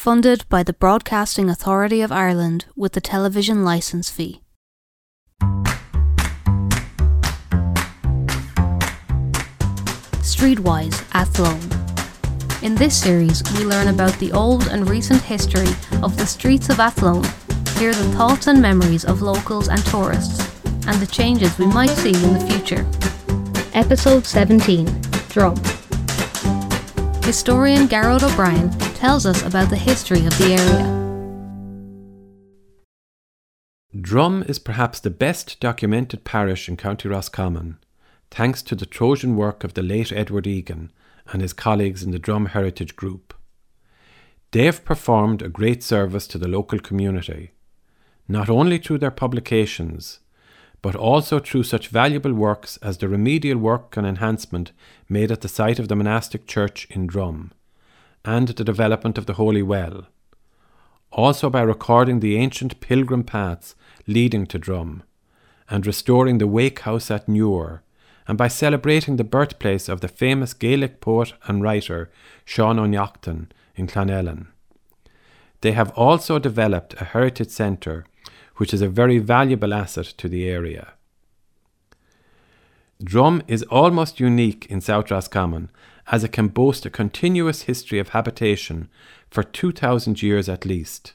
funded by the Broadcasting Authority of Ireland with the television licence fee. Streetwise Athlone. In this series, we learn about the old and recent history of the streets of Athlone, hear the thoughts and memories of locals and tourists, and the changes we might see in the future. Episode 17 Drum. Historian Gearoid O'Brien tells us about the history of the area. Drum is perhaps the best documented parish in County Roscommon, thanks to the Trojan work of the late Edward Egan and his colleagues in the Drum Heritage Group. They have performed a great service to the local community, not only through their publications, but also through such valuable works as the remedial work and enhancement made at the site of the monastic church in Drum, and the development of the Holy Well. Also by recording the ancient pilgrim paths leading to Drum, and restoring the wake house at Newr, and by celebrating the birthplace of the famous Gaelic poet and writer Sean O'Neachtan in Clonellin. They have also developed a heritage centre, which is a very valuable asset to the area. Drum is almost unique in South Roscommon as it can boast a continuous history of habitation for 2,000 years at least.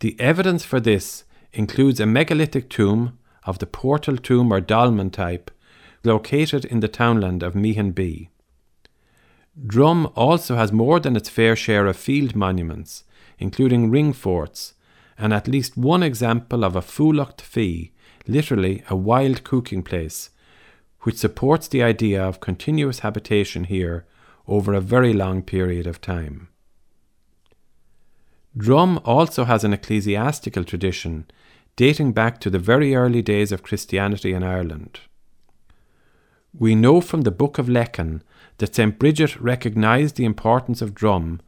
The evidence for this includes a megalithic tomb of the portal tomb or dolmen type located in the townland of Meehanbee. Drum also has more than its fair share of field monuments, including ring forts, and at least one example of a Fulacht Fia, literally a wild cooking place, which supports the idea of continuous habitation here over a very long period of time. Drum also has an ecclesiastical tradition dating back to the very early days of Christianity in Ireland. We know from the Book of Lecan that St. Bridget recognised the importance of Drum,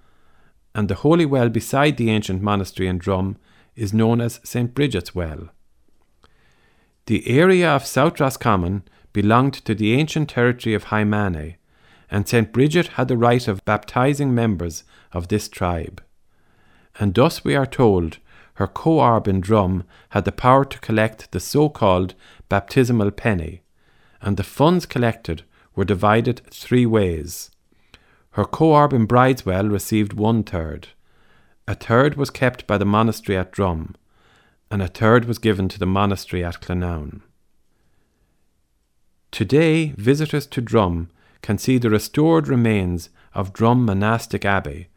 and the holy well beside the ancient monastery in Drum is known as St. Bridget's Well. The area of South Roscommon belonged to the ancient territory of Hy Many, and St. Bridget had the right of baptizing members of this tribe. And thus we are told her co-arb in Drum had the power to collect the so-called baptismal penny, and the funds collected were divided three ways. Her co-arb in Brideswell received one third, a third was kept by the monastery at Drum, and a third was given to the monastery at Clonown. Today, visitors to Drum can see the restored remains of Drum Monastic Abbey,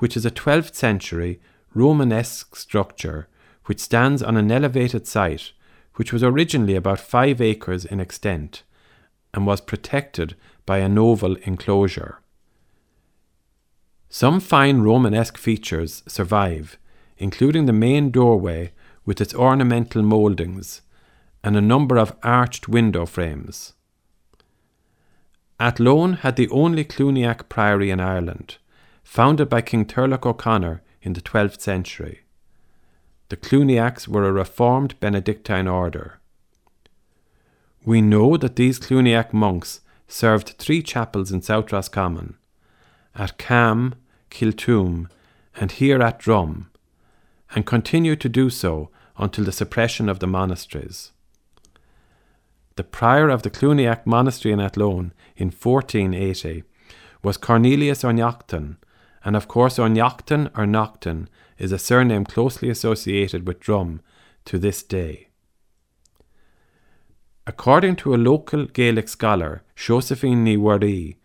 which is a 12th century Romanesque structure which stands on an elevated site which was originally about five acres in extent and was protected by an oval enclosure. Some fine Romanesque features survive, including the main doorway with its ornamental mouldings and a number of arched window frames. Athlone had the only Cluniac priory in Ireland, founded by King Turlough O'Conor in the 12th century. The Cluniacs were a reformed Benedictine order. We know that these Cluniac monks served three chapels in South Roscommon at Cam, Kiltoom, and here at Drum, and continued to do so until the suppression of the monasteries. The prior of the Cluniac monastery in Athlone in 1480 was Cornelius O'Neachtan, and of course O'Neachtan or Nocton is a surname closely associated with Drum to this day. According to a local Gaelic scholar, Josephine Ní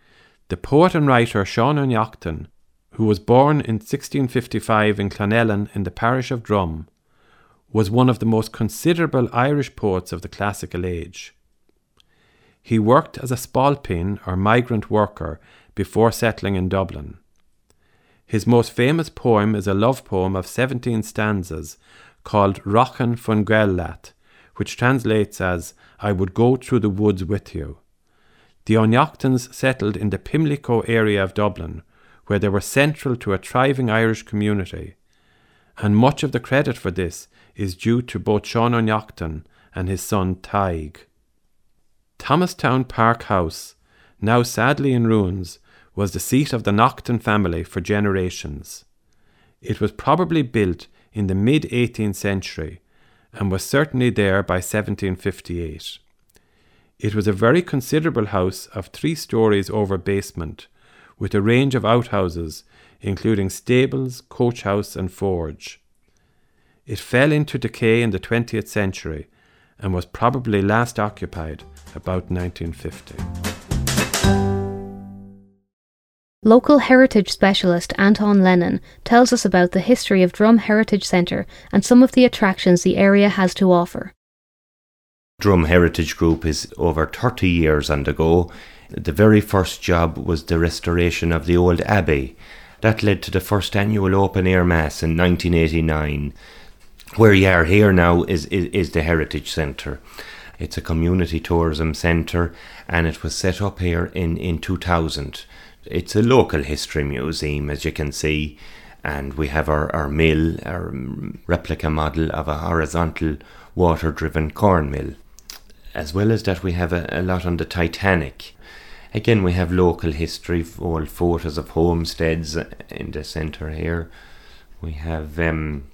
the poet and writer Sean O'Neachtan who was born in 1655 in Clonellin in the parish of Drum, was one of the most considerable Irish poets of the classical age. He worked as a spalpeen or migrant worker before settling in Dublin. His most famous poem is a love poem of 17 stanzas called Rachainn Fón gCoill Leat, which translates as I would go through the woods with you. The O'Neachtans settled in the Pimlico area of Dublin, where they were central to a thriving Irish community, and much of the credit for this is due to both Sean and his son Tadhg. Thomastown Park House, now sadly in ruins, was the seat of the Naughton family for generations. It was probably built in the mid 18th century and was certainly there by 1758. It was a very considerable house of three stories over basement, with a range of outhouses, including stables, coach house, and forge. It fell into decay in the 20th century and was probably last occupied about 1950. Local heritage specialist Anton Lennon tells us about the history of Drum Heritage Centre and some of the attractions the area has to offer. Drum Heritage Group is over 30 years on the go. The very first job was the restoration of the old abbey. That led to the first annual open air mass in 1989 where you are here now is, is, is the Heritage Centre. It's a community tourism centre and it was set up here in, in 2000. It's a local history museum, as you can see, and we have our, our mill, our replica model of a horizontal water driven corn mill. As well as that, we have a, a lot on the Titanic. Again, we have local history, old photos of homesteads in the centre here. We have um,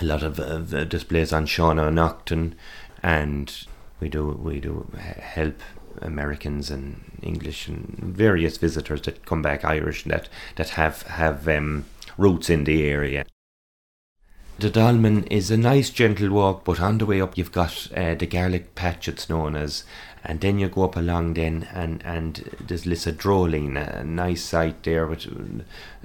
a lot of uh, displays on Sean O'Neachtan, and we do we do help Americans and English and various visitors that come back Irish that that have have um, roots in the area. The Dolmen is a nice gentle walk, but on the way up you've got uh, the garlic patch it's known as, and then you go up along then and and there's Lissadroline, a nice site there with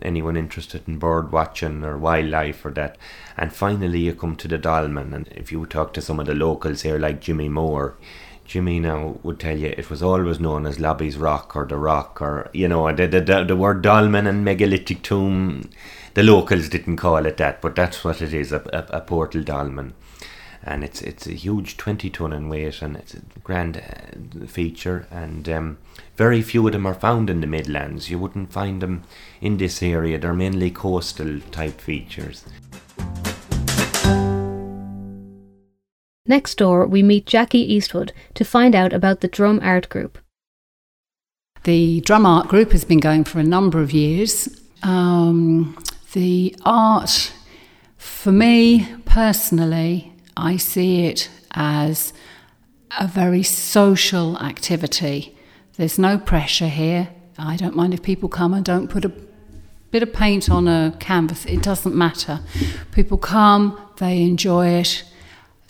anyone interested in bird watching or wildlife or that. And finally you come to the Dolmen, and if you talk to some of the locals here like Jimmy Moore, Jimmy now would tell you it was always known as Lobby's Rock or the Rock or you know the the, the, the word dolmen and megalithic tomb. The locals didn't call it that, but that's what it is a, a, a portal dolmen and it's it's a huge 20 ton in weight and it's a grand uh, feature and um, very few of them are found in the Midlands. You wouldn't find them in this area. They're mainly coastal type features. Next door, we meet Jackie Eastwood to find out about the Drum Art Group. The Drum Art Group has been going for a number of years. Um, the art, for me personally, I see it as a very social activity. There's no pressure here. I don't mind if people come and don't put a bit of paint on a canvas, it doesn't matter. People come, they enjoy it,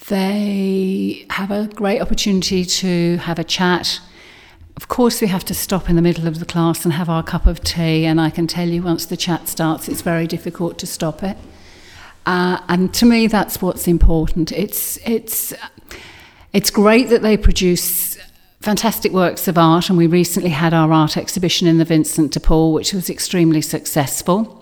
they have a great opportunity to have a chat. Of course, we have to stop in the middle of the class and have our cup of tea, and I can tell you once the chat starts, it's very difficult to stop it. Uh, and to me, that's what's important. It's it's it's great that they produce fantastic works of art, and we recently had our art exhibition in the Vincent de Paul, which was extremely successful.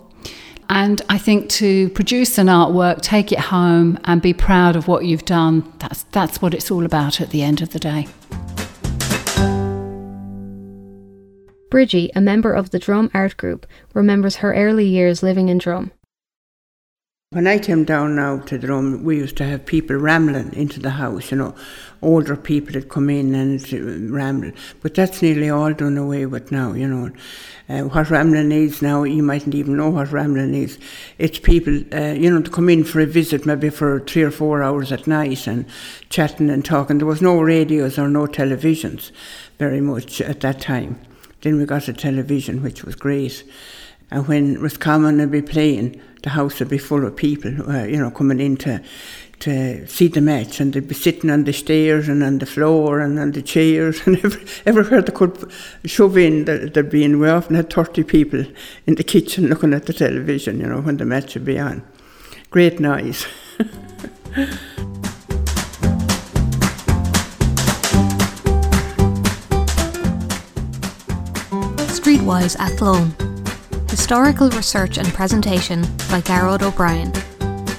And I think to produce an artwork, take it home, and be proud of what you've done, that's, that's what it's all about at the end of the day. Bridgie, a member of the Drum Art Group, remembers her early years living in Drum. When I came down now to the room, we used to have people rambling into the house, you know, older people that come in and ramble. But that's nearly all done away with now, you know. Uh, what rambling is now, you mightn't even know what rambling is. It's people, uh, you know, to come in for a visit, maybe for three or four hours at night and chatting and talking. There was no radios or no televisions very much at that time. Then we got a television, which was great. And when was Roscommon would be playing, the house would be full of people, uh, you know, coming in to, to see the match, and they'd be sitting on the stairs and on the floor and on the chairs, and every, everywhere they could shove in, there'd be in. We often had 30 people in the kitchen looking at the television, you know, when the match would be on. Great noise. Streetwise Athlone. Historical research and presentation by Gearoid O'Brien.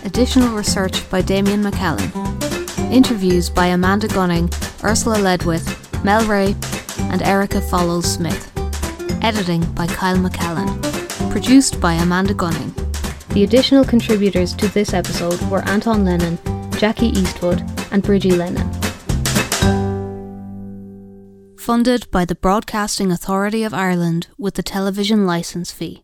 Additional research by Damien McCallan. Interviews by Amanda Gunning, Ursula Ledwith, Mel Ray, and Erica Follows Smith. Editing by Kyle McCallan. Produced by Amanda Gunning. The additional contributors to this episode were Anton Lennon, Jackie Eastwood, and Bridgie Lennon. Funded by the Broadcasting Authority of Ireland with the television licence fee.